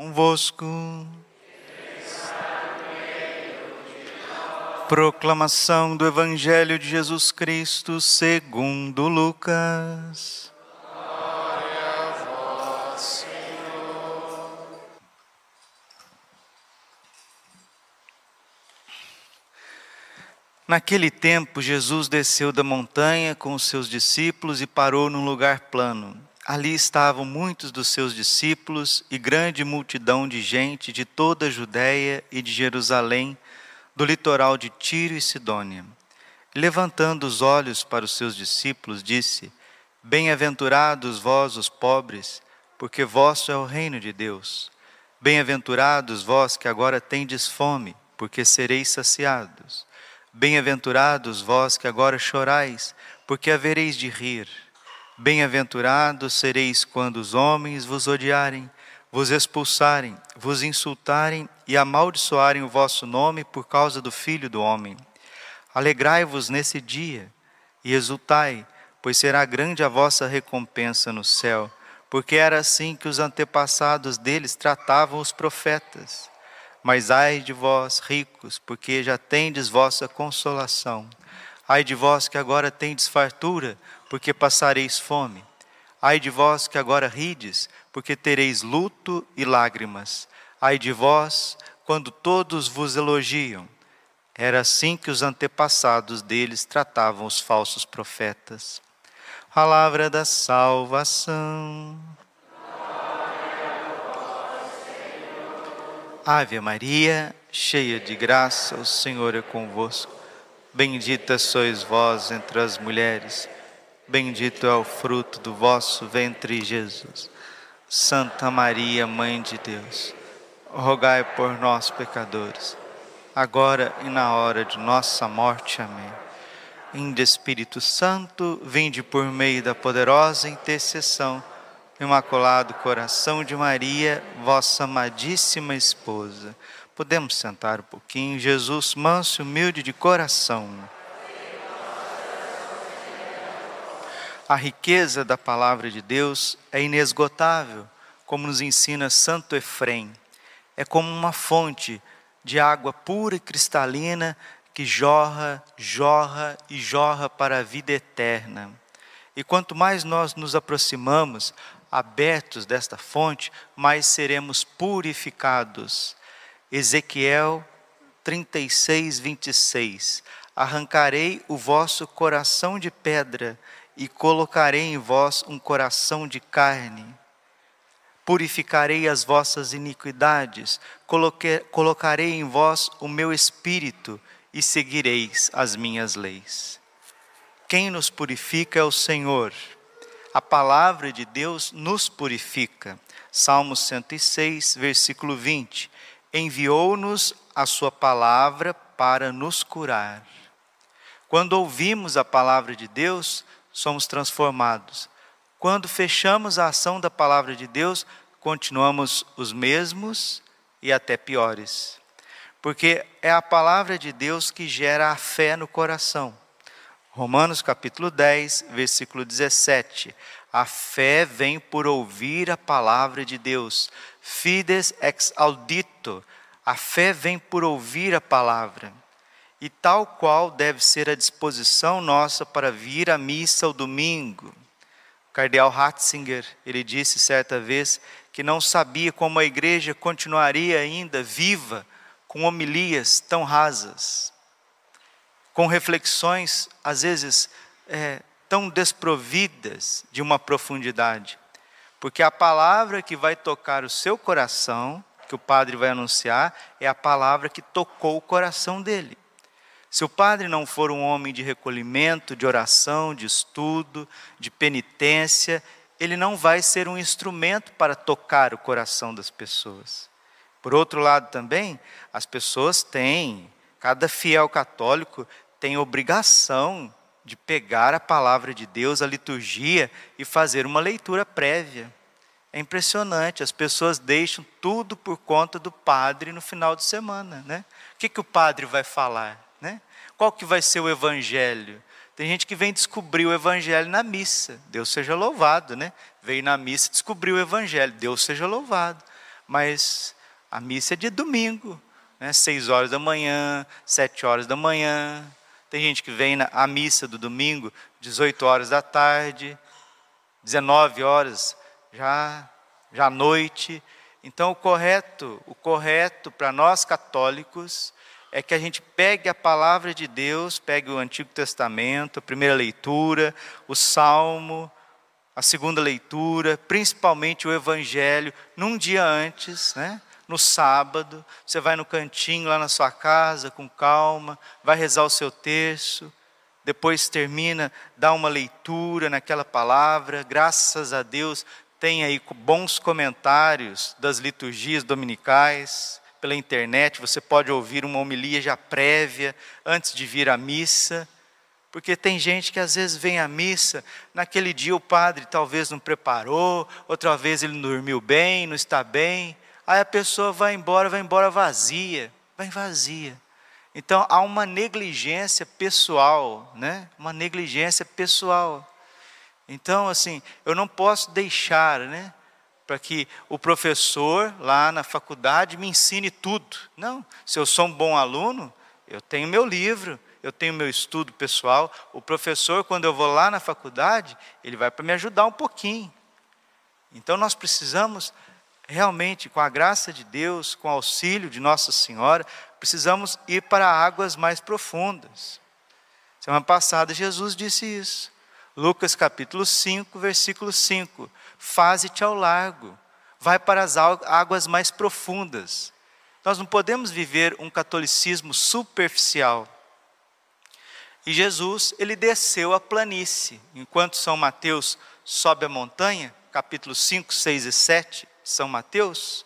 convosco. Proclamação do Evangelho de Jesus Cristo segundo Lucas. Glória a vós, Senhor. Naquele tempo, Jesus desceu da montanha com os seus discípulos e parou num lugar plano. Ali estavam muitos dos seus discípulos e grande multidão de gente de toda a Judéia e de Jerusalém, do litoral de Tiro e Sidônia. Levantando os olhos para os seus discípulos, disse: Bem-aventurados vós, os pobres, porque vosso é o reino de Deus. Bem-aventurados vós que agora tendes fome, porque sereis saciados. Bem-aventurados vós que agora chorais, porque havereis de rir. Bem-aventurados sereis quando os homens vos odiarem, vos expulsarem, vos insultarem e amaldiçoarem o vosso nome por causa do Filho do Homem. Alegrai-vos nesse dia e exultai, pois será grande a vossa recompensa no céu, porque era assim que os antepassados deles tratavam os profetas. Mas ai de vós, ricos, porque já tendes vossa consolação. Ai de vós que agora tendes fartura, porque passareis fome. Ai de vós que agora rides, porque tereis luto e lágrimas. Ai de vós, quando todos vos elogiam. Era assim que os antepassados deles tratavam os falsos profetas. Palavra da salvação. Ave Maria, cheia de graça, o Senhor é convosco. Bendita sois vós entre as mulheres Bendito é o fruto do vosso ventre, Jesus. Santa Maria, Mãe de Deus, rogai por nós, pecadores, agora e na hora de nossa morte. Amém. Inde Espírito Santo, vinde por meio da poderosa intercessão, Imaculado Coração de Maria, vossa amadíssima esposa. Podemos sentar um pouquinho, Jesus, manso e humilde de coração. A riqueza da palavra de Deus é inesgotável, como nos ensina Santo Efrem. É como uma fonte de água pura e cristalina que jorra, jorra e jorra para a vida eterna. E quanto mais nós nos aproximamos, abertos desta fonte, mais seremos purificados. Ezequiel 36, 26. Arrancarei o vosso coração de pedra e colocarei em vós um coração de carne. Purificarei as vossas iniquidades, colocarei em vós o meu espírito e seguireis as minhas leis. Quem nos purifica é o Senhor. A palavra de Deus nos purifica. Salmo 106, versículo 20. Enviou-nos a sua palavra para nos curar. Quando ouvimos a palavra de Deus, somos transformados. Quando fechamos a ação da palavra de Deus, continuamos os mesmos e até piores. Porque é a palavra de Deus que gera a fé no coração. Romanos capítulo 10, versículo 17. A fé vem por ouvir a palavra de Deus. Fides ex audito. A fé vem por ouvir a palavra e tal qual deve ser a disposição nossa para vir à missa ao domingo. O cardeal Ratzinger, ele disse certa vez que não sabia como a igreja continuaria ainda viva com homilias tão rasas, com reflexões às vezes é, tão desprovidas de uma profundidade, porque a palavra que vai tocar o seu coração, que o padre vai anunciar, é a palavra que tocou o coração dele. Se o padre não for um homem de recolhimento, de oração, de estudo, de penitência, ele não vai ser um instrumento para tocar o coração das pessoas. Por outro lado, também, as pessoas têm, cada fiel católico tem obrigação de pegar a palavra de Deus, a liturgia, e fazer uma leitura prévia. É impressionante, as pessoas deixam tudo por conta do padre no final de semana. Né? O que, que o padre vai falar? Né? Qual que vai ser o evangelho? Tem gente que vem descobrir o evangelho na missa. Deus seja louvado, né? Veio na missa descobriu o evangelho. Deus seja louvado. mas a missa é de domingo, né? seis horas da manhã, sete horas da manhã. Tem gente que vem na a missa do domingo, 18 horas da tarde, 19 horas já, já à noite. Então o correto, o correto para nós católicos é que a gente pegue a palavra de Deus, pegue o Antigo Testamento, a primeira leitura, o Salmo, a segunda leitura, principalmente o Evangelho, num dia antes, né? no sábado, você vai no cantinho lá na sua casa, com calma, vai rezar o seu terço, depois termina, dá uma leitura naquela palavra, graças a Deus, tem aí bons comentários das liturgias dominicais, pela internet, você pode ouvir uma homilia já prévia, antes de vir à missa, porque tem gente que às vezes vem à missa, naquele dia o padre talvez não preparou, outra vez ele não dormiu bem, não está bem, aí a pessoa vai embora, vai embora vazia, vai vazia. Então há uma negligência pessoal, né? Uma negligência pessoal. Então, assim, eu não posso deixar, né? Para que o professor lá na faculdade me ensine tudo. Não, se eu sou um bom aluno, eu tenho meu livro, eu tenho meu estudo pessoal. O professor, quando eu vou lá na faculdade, ele vai para me ajudar um pouquinho. Então nós precisamos realmente, com a graça de Deus, com o auxílio de Nossa Senhora, precisamos ir para águas mais profundas. Semana passada Jesus disse isso. Lucas capítulo 5, versículo 5. Faze-te ao largo, vai para as águas mais profundas. Nós não podemos viver um catolicismo superficial. E Jesus, ele desceu a planície. Enquanto São Mateus sobe a montanha, capítulo 5, 6 e 7, são Mateus,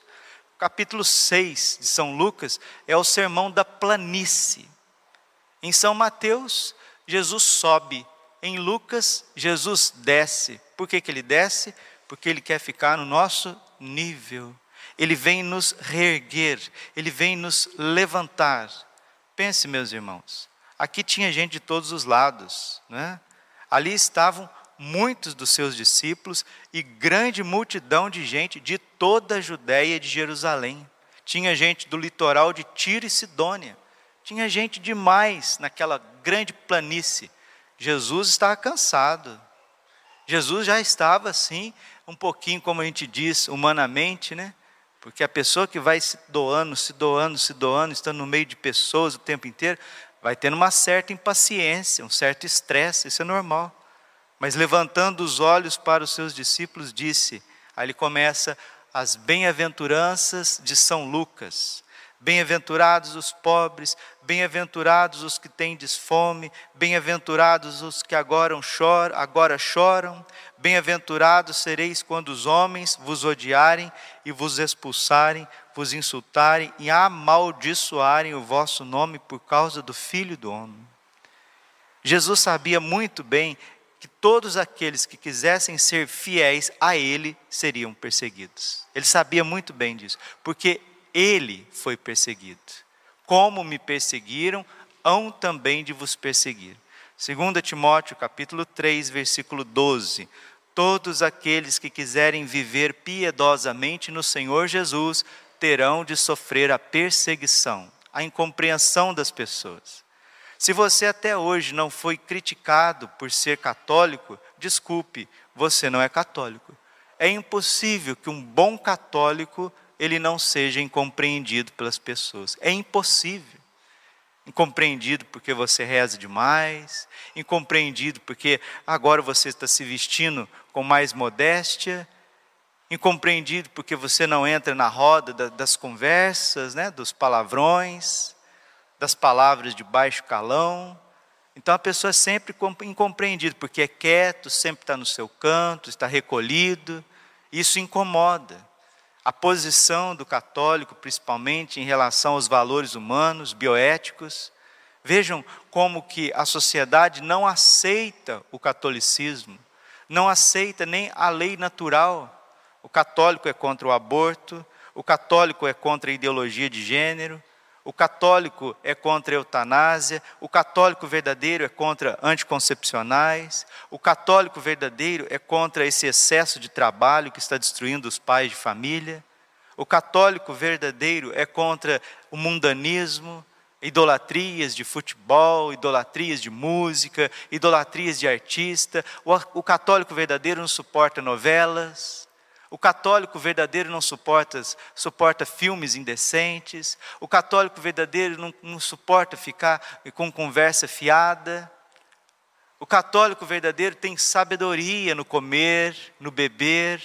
capítulo 6 de São Lucas é o sermão da planície. Em São Mateus, Jesus sobe. Em Lucas, Jesus desce. Por que, que ele desce? Porque ele quer ficar no nosso nível. Ele vem nos reerguer, ele vem nos levantar. Pense, meus irmãos, aqui tinha gente de todos os lados, né? ali estavam muitos dos seus discípulos e grande multidão de gente de toda a Judéia e de Jerusalém. Tinha gente do litoral de Tiro e Sidônia. Tinha gente demais naquela grande planície. Jesus estava cansado. Jesus já estava assim, um pouquinho, como a gente diz, humanamente, né? Porque a pessoa que vai se doando, se doando, se doando, estando no meio de pessoas o tempo inteiro, vai tendo uma certa impaciência, um certo estresse, isso é normal. Mas levantando os olhos para os seus discípulos, disse: aí ele começa as bem-aventuranças de São Lucas. Bem-aventurados os pobres, bem-aventurados os que têm fome, bem-aventurados os que agora choram, agora choram, bem-aventurados sereis quando os homens vos odiarem e vos expulsarem, vos insultarem e amaldiçoarem o vosso nome por causa do Filho do Homem. Jesus sabia muito bem que todos aqueles que quisessem ser fiéis a Ele seriam perseguidos. Ele sabia muito bem disso, porque Ele foi perseguido. Como me perseguiram, hão também de vos perseguir. 2 Timóteo capítulo 3, versículo 12. Todos aqueles que quiserem viver piedosamente no Senhor Jesus terão de sofrer a perseguição, a incompreensão das pessoas. Se você até hoje não foi criticado por ser católico, desculpe, você não é católico. É impossível que um bom católico ele não seja incompreendido pelas pessoas. É impossível. Incompreendido porque você reza demais, incompreendido porque agora você está se vestindo com mais modéstia, incompreendido porque você não entra na roda das conversas, né, dos palavrões das palavras de baixo calão. Então a pessoa é sempre incompreendida, porque é quieto, sempre está no seu canto, está recolhido. Isso incomoda. A posição do católico, principalmente em relação aos valores humanos, bioéticos. Vejam como que a sociedade não aceita o catolicismo, não aceita nem a lei natural. O católico é contra o aborto, o católico é contra a ideologia de gênero, o católico é contra a eutanásia, o católico verdadeiro é contra anticoncepcionais, o católico verdadeiro é contra esse excesso de trabalho que está destruindo os pais de família. O católico verdadeiro é contra o mundanismo, idolatrias de futebol, idolatrias de música, idolatrias de artista. O, católico verdadeiro não suporta novelas. O católico verdadeiro não suporta, suporta filmes indecentes. O católico verdadeiro não, não suporta ficar com conversa fiada. O católico verdadeiro tem sabedoria no comer, no beber.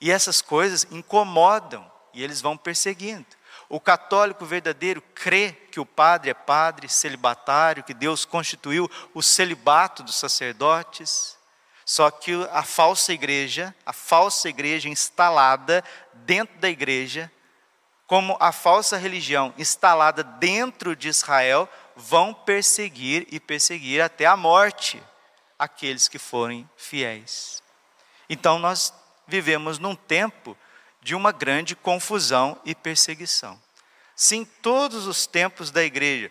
E essas coisas incomodam e eles vão perseguindo. O católico verdadeiro crê que o padre é padre celibatário, que Deus constituiu o celibato dos sacerdotes. Só que a falsa igreja, a falsa igreja instalada dentro da igreja, como a falsa religião instalada dentro de Israel, vão perseguir e perseguir até a morte aqueles que forem fiéis. Então nós vivemos num tempo de uma grande confusão e perseguição. Se em todos os tempos da igreja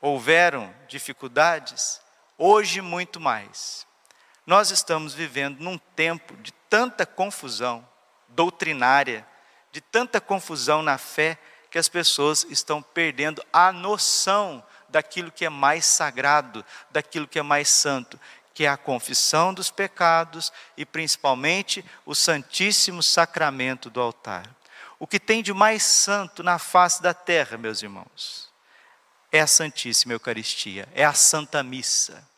houveram dificuldades, hoje muito mais. Nós estamos vivendo num tempo de tanta confusão doutrinária, de tanta confusão na fé, que as pessoas estão perdendo a noção daquilo que é mais sagrado, daquilo que é mais santo, que é a confissão dos pecados e principalmente o Santíssimo Sacramento do altar. O que tem de mais santo na face da terra, meus irmãos, é a Santíssima Eucaristia, é a Santa Missa.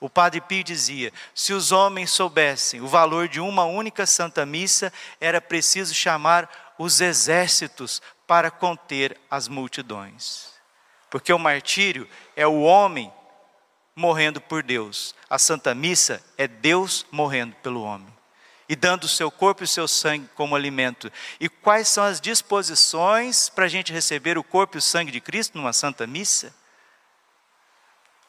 O Padre Pio dizia: se os homens soubessem o valor de uma única Santa Missa, era preciso chamar os exércitos para conter as multidões. Porque o martírio é o homem morrendo por Deus. A Santa Missa é Deus morrendo pelo homem e dando o seu corpo e o seu sangue como alimento. E quais são as disposições para a gente receber o corpo e o sangue de Cristo numa Santa Missa?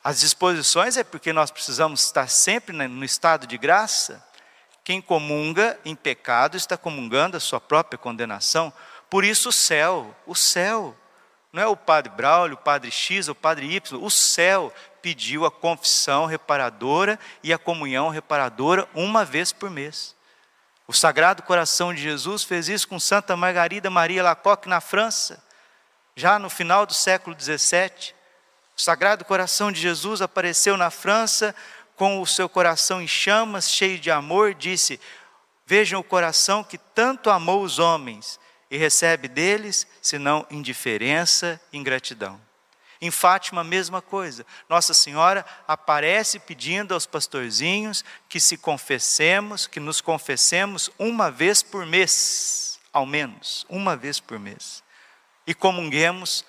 As disposições é porque nós precisamos estar sempre no estado de graça. Quem comunga em pecado está comungando a sua própria condenação. Por isso o céu, o céu, não é o padre Braulio, o padre X, o padre Y, o céu pediu a confissão reparadora e a comunhão reparadora uma vez por mês. O Sagrado Coração de Jesus fez isso com Santa Margarida Maria Lacoque na França, já no final do século XVII. O Sagrado Coração de Jesus apareceu na França com o seu coração em chamas, cheio de amor, disse: Vejam o coração que tanto amou os homens e recebe deles, senão indiferença e ingratidão. Em Fátima, a mesma coisa. Nossa Senhora aparece pedindo aos pastorzinhos que se confessemos, que nos confessemos uma vez por mês, ao menos, uma vez por mês. E comunguemos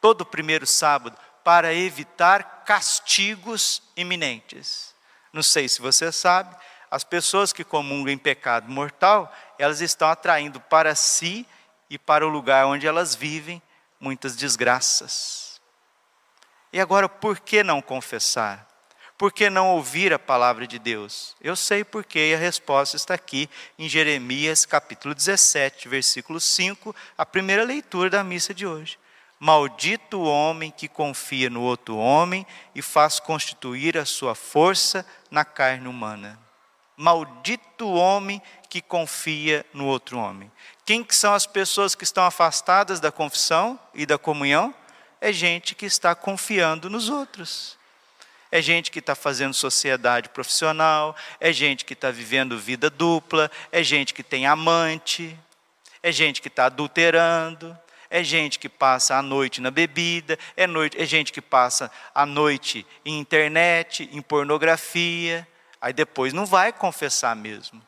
todo o primeiro sábado para evitar castigos iminentes. Não sei se você sabe, as pessoas que comungam em pecado mortal, elas estão atraindo para si e para o lugar onde elas vivem muitas desgraças. E agora, por que não confessar? Por que não ouvir a palavra de Deus? Eu sei porque e a resposta está aqui em Jeremias capítulo 17, versículo 5, a primeira leitura da missa de hoje. Maldito o homem que confia no outro homem e faz constituir a sua força na carne humana. Maldito o homem que confia no outro homem. Quem que são as pessoas que estão afastadas da confissão e da comunhão? É gente que está confiando nos outros. É gente que está fazendo sociedade profissional, é gente que está vivendo vida dupla, é gente que tem amante, é gente que está adulterando, é gente que passa a noite na bebida, é, noite, é gente que passa a noite em internet, em pornografia, aí depois não vai confessar mesmo,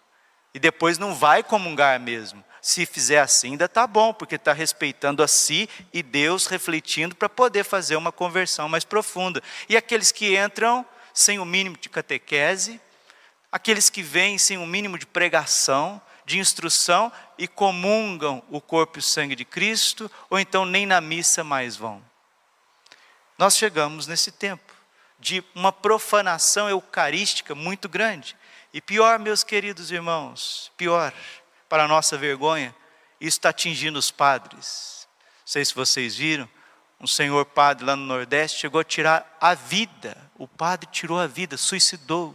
e depois não vai comungar mesmo, se fizer assim, ainda está bom, porque está respeitando a si e Deus refletindo para poder fazer uma conversão mais profunda. E aqueles que entram sem o mínimo de catequese, aqueles que vêm sem o mínimo de pregação, de instrução e comungam o corpo e o sangue de Cristo, ou então nem na missa mais vão. Nós chegamos nesse tempo de uma profanação eucarística muito grande. E pior, meus queridos irmãos, pior para nossa vergonha, isso está atingindo os padres. Não sei se vocês viram, um senhor padre lá no Nordeste chegou a tirar a vida. O padre tirou a vida, suicidou.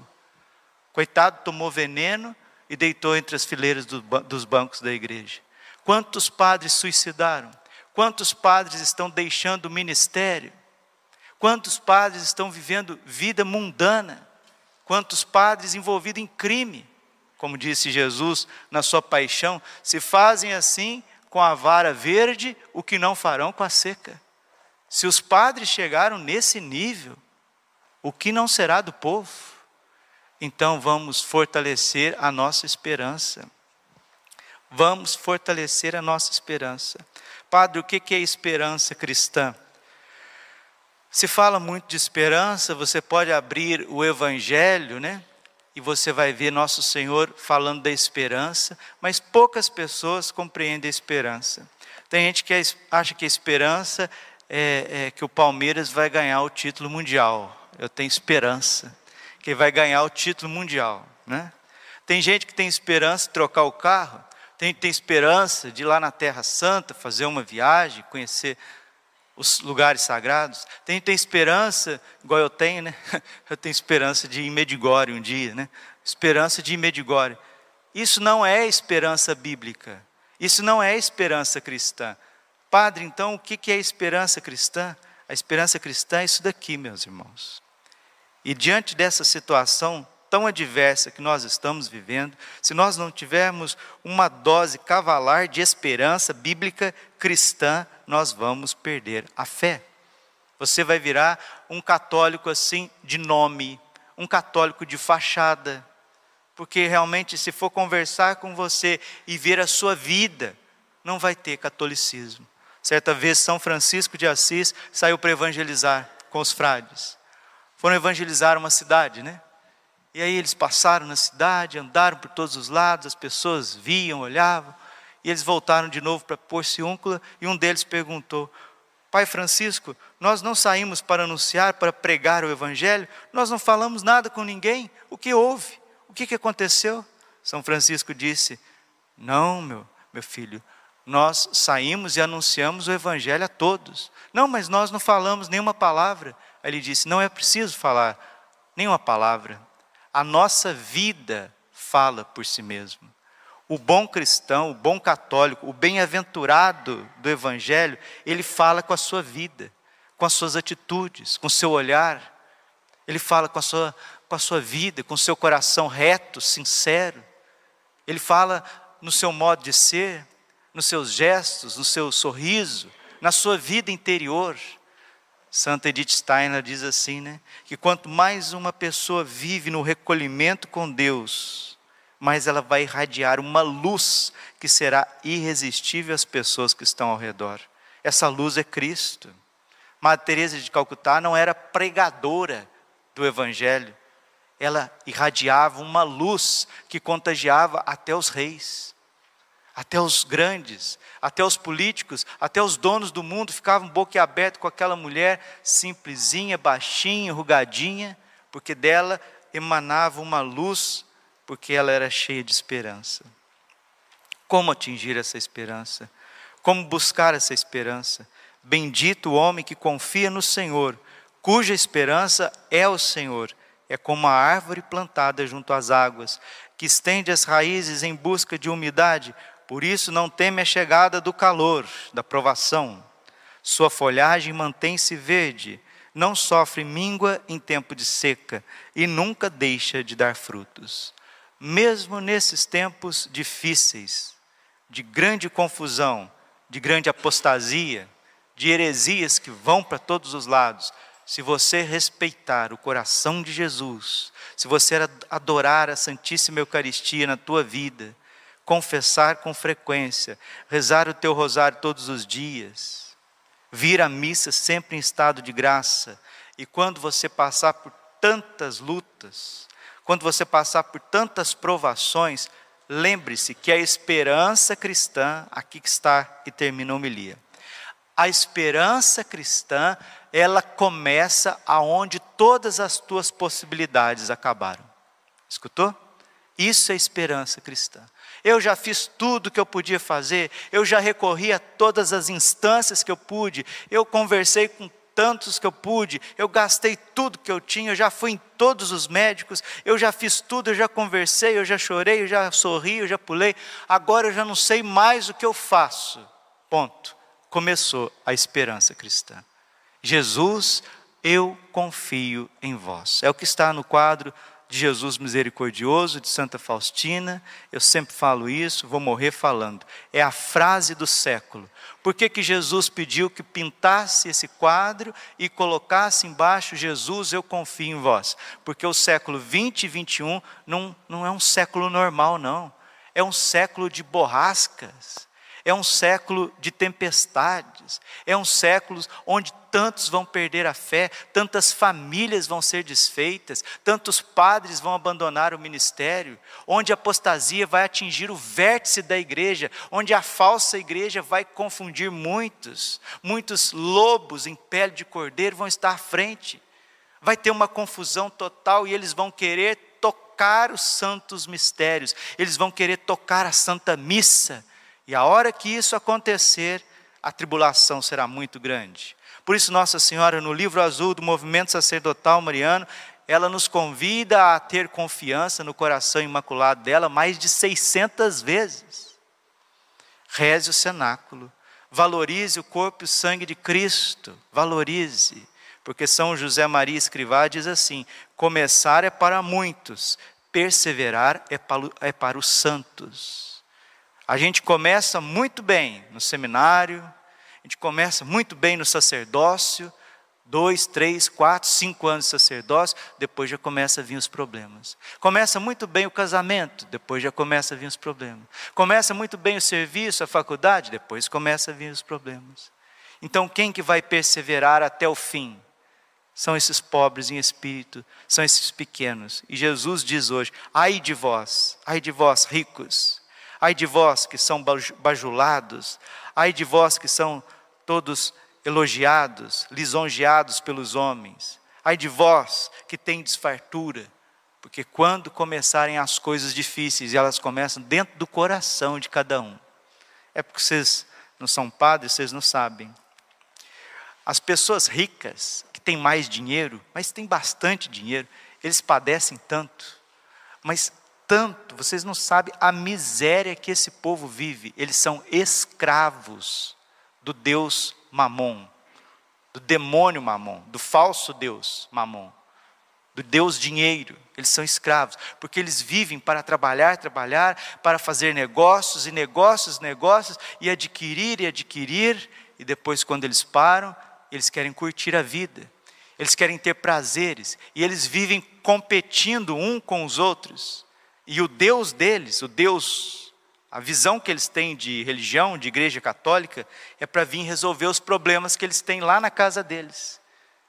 Coitado, tomou veneno e deitou entre as fileiras do, dos bancos da igreja. Quantos padres suicidaram? Quantos padres estão deixando o ministério? Quantos padres estão vivendo vida mundana? Quantos padres envolvidos em crime? Como disse Jesus na sua paixão, se fazem assim com a vara verde, o que não farão com a seca. Se os padres chegaram nesse nível, o que não será do povo? Então vamos fortalecer a nossa esperança. Vamos fortalecer a nossa esperança. Padre, o que é esperança cristã? Se fala muito de esperança, você pode abrir o Evangelho, né? E você vai ver Nosso Senhor falando da esperança, mas poucas pessoas compreendem a esperança. Tem gente que acha que a esperança é, é que o Palmeiras vai ganhar o título mundial. Eu tenho esperança que vai ganhar o título mundial, né? Tem gente que tem esperança de trocar o carro, tem gente que tem esperança de ir lá na Terra Santa fazer uma viagem, conhecer os lugares sagrados. Tem, tem esperança, igual eu tenho, né? Eu tenho esperança de ir em Medigore um dia, né? Esperança de ir em Medigore. Isso não é esperança bíblica. Isso não é esperança cristã. Padre, então, o que é esperança cristã? A esperança cristã é isso daqui, meus irmãos. E diante dessa situação tão adversa que nós estamos vivendo, se nós não tivermos uma dose cavalar de esperança bíblica cristã, nós vamos perder a fé. Você vai virar um católico assim de nome, um católico de fachada, porque realmente, se for conversar com você e ver a sua vida, não vai ter catolicismo. Certa vez, São Francisco de Assis saiu para evangelizar com os frades. Foram evangelizar uma cidade, né? E aí eles passaram na cidade, andaram por todos os lados, as pessoas viam, olhavam, e eles voltaram de novo para Porciúncula, e um deles perguntou: Pai Francisco, nós não saímos para anunciar, para pregar o Evangelho, nós não falamos nada com ninguém, o que houve? O que, que aconteceu? São Francisco disse: Não, meu, meu filho, nós saímos e anunciamos o Evangelho a todos. Não, mas nós não falamos nenhuma palavra. Aí ele disse: Não é preciso falar nenhuma palavra a nossa vida fala por si mesmo. O bom cristão, o bom católico, o bem-aventurado do Evangelho, ele fala com a sua vida, com as suas atitudes, com o seu olhar, ele fala com a sua, com a sua vida, com o seu coração reto, sincero, ele fala no seu modo de ser, nos seus gestos, no seu sorriso, na sua vida interior. Santa Edith Steiner diz assim, né? Que quanto mais uma pessoa vive no recolhimento com Deus, mais ela vai irradiar uma luz que será irresistível às pessoas que estão ao redor. Essa luz é Cristo. Madre Teresa de Calcutá não era pregadora do Evangelho, ela irradiava uma luz que contagiava até os reis até os grandes, até os políticos, até os donos do mundo ficavam boquiabertos com aquela mulher simplesinha, baixinha, rugadinha, porque dela emanava uma luz, porque ela era cheia de esperança. Como atingir essa esperança? Como buscar essa esperança? Bendito o homem que confia no Senhor, cuja esperança é o Senhor. É como a árvore plantada junto às águas, que estende as raízes em busca de umidade, por isso não teme a chegada do calor, da provação. Sua folhagem mantém-se verde, não sofre míngua em tempo de seca e nunca deixa de dar frutos. Mesmo nesses tempos difíceis, de grande confusão, de grande apostasia, de heresias que vão para todos os lados, se você respeitar o coração de Jesus, se você adorar a Santíssima Eucaristia na tua vida, confessar com frequência, rezar o teu rosário todos os dias, vir à missa sempre em estado de graça, e quando você passar por tantas lutas, quando você passar por tantas provações, lembre-se que a esperança cristã, aqui que está e termina a homilia. A esperança cristã, ela começa aonde todas as tuas possibilidades acabaram. Escutou? Isso é esperança cristã. Eu já fiz tudo que eu podia fazer, eu já recorri a todas as instâncias que eu pude, eu conversei com tantos que eu pude, eu gastei tudo que eu tinha, eu já fui em todos os médicos, eu já fiz tudo, eu já conversei, eu já chorei, eu já sorri, eu já pulei, agora eu já não sei mais o que eu faço. Ponto. Começou a esperança cristã. Jesus, eu confio em vós. É o que está no quadro de Jesus misericordioso, de Santa Faustina, eu sempre falo isso, vou morrer falando. É a frase do século. Por que, que Jesus pediu que pintasse esse quadro e colocasse embaixo Jesus, eu confio em vós? Porque o século 20 e 21 não, não é um século normal, não. É um século de borrascas, é um século de tempestades, é um século onde tantos vão perder a fé, tantas famílias vão ser desfeitas, tantos padres vão abandonar o ministério, onde a apostasia vai atingir o vértice da igreja, onde a falsa igreja vai confundir muitos, muitos lobos em pele de cordeiro vão estar à frente, vai ter uma confusão total e eles vão querer tocar os santos mistérios, eles vão querer tocar a santa missa e a hora que isso acontecer, a tribulação será muito grande. Por isso, Nossa Senhora, no livro azul do movimento sacerdotal mariano, ela nos convida a ter confiança no coração imaculado dela mais de 600 vezes. Reze o cenáculo, valorize o corpo e o sangue de Cristo, valorize, porque São José Maria Escrivá diz assim: começar é para muitos, perseverar é para, é para os santos. A gente começa muito bem no seminário, a gente começa muito bem no sacerdócio, dois, três, quatro, cinco anos de sacerdócio, depois já começa a vir os problemas. Começa muito bem o casamento, depois já começa a vir os problemas. Começa muito bem o serviço, a faculdade, depois começa a vir os problemas. Então quem que vai perseverar até o fim? São esses pobres em espírito, são esses pequenos. E Jesus diz hoje: ai de vós, ai de vós ricos, Ai de vós que são bajulados, ai de vós que são todos elogiados, lisonjeados pelos homens. Ai de vós que tem desfartura, porque quando começarem as coisas difíceis, e elas começam dentro do coração de cada um. É porque vocês não são padres, vocês não sabem. As pessoas ricas, que têm mais dinheiro, mas têm bastante dinheiro, eles padecem tanto. Mas tanto, vocês não sabem a miséria que esse povo vive. Eles são escravos do Deus Mamon, do demônio Mamon, do falso Deus Mamon, do Deus dinheiro. Eles são escravos, porque eles vivem para trabalhar, trabalhar, para fazer negócios e negócios, negócios, e adquirir e adquirir, e depois, quando eles param, eles querem curtir a vida, eles querem ter prazeres, e eles vivem competindo um com os outros. E o Deus deles, o Deus, a visão que eles têm de religião, de igreja católica, é para vir resolver os problemas que eles têm lá na casa deles.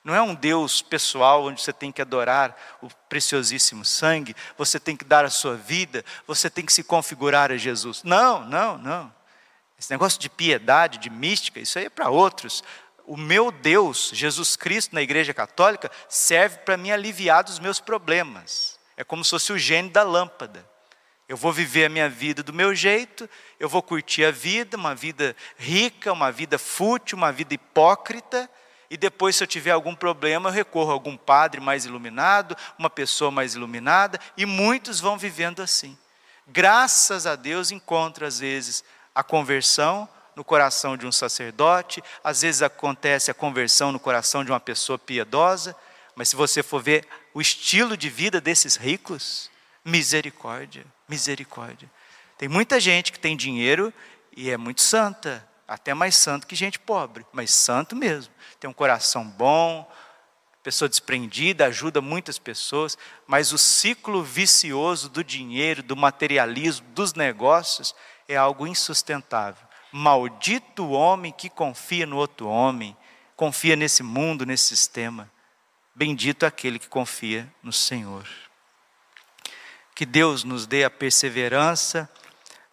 Não é um Deus pessoal onde você tem que adorar o preciosíssimo sangue, você tem que dar a sua vida, você tem que se configurar a Jesus. Não, não, não. Esse negócio de piedade, de mística, isso aí é para outros. O meu Deus, Jesus Cristo, na Igreja Católica, serve para me aliviar dos meus problemas. É como se fosse o gênio da lâmpada. Eu vou viver a minha vida do meu jeito, eu vou curtir a vida, uma vida rica, uma vida fútil, uma vida hipócrita, e depois, se eu tiver algum problema, eu recorro a algum padre mais iluminado, uma pessoa mais iluminada, e muitos vão vivendo assim. Graças a Deus, encontro às vezes a conversão no coração de um sacerdote, às vezes acontece a conversão no coração de uma pessoa piedosa, mas se você for ver o estilo de vida desses ricos, misericórdia, misericórdia. Tem muita gente que tem dinheiro e é muito santa, até mais santo que gente pobre, mas santo mesmo. Tem um coração bom, pessoa desprendida, ajuda muitas pessoas, mas o ciclo vicioso do dinheiro, do materialismo, dos negócios é algo insustentável. Maldito o homem que confia no outro homem, confia nesse mundo, nesse sistema. Bendito aquele que confia no Senhor. Que Deus nos dê a perseverança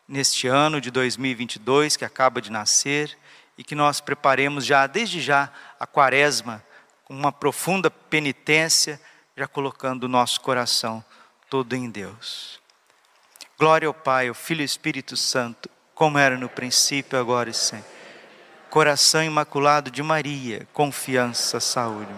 neste ano de 2022 que acaba de nascer e que nós preparemos já, desde já, a quaresma com uma profunda penitência, já colocando o nosso coração todo em Deus. Glória ao Pai, ao Filho e ao Espírito Santo, como era no princípio, agora e sempre Coração Imaculado de Maria, confiança, saúde.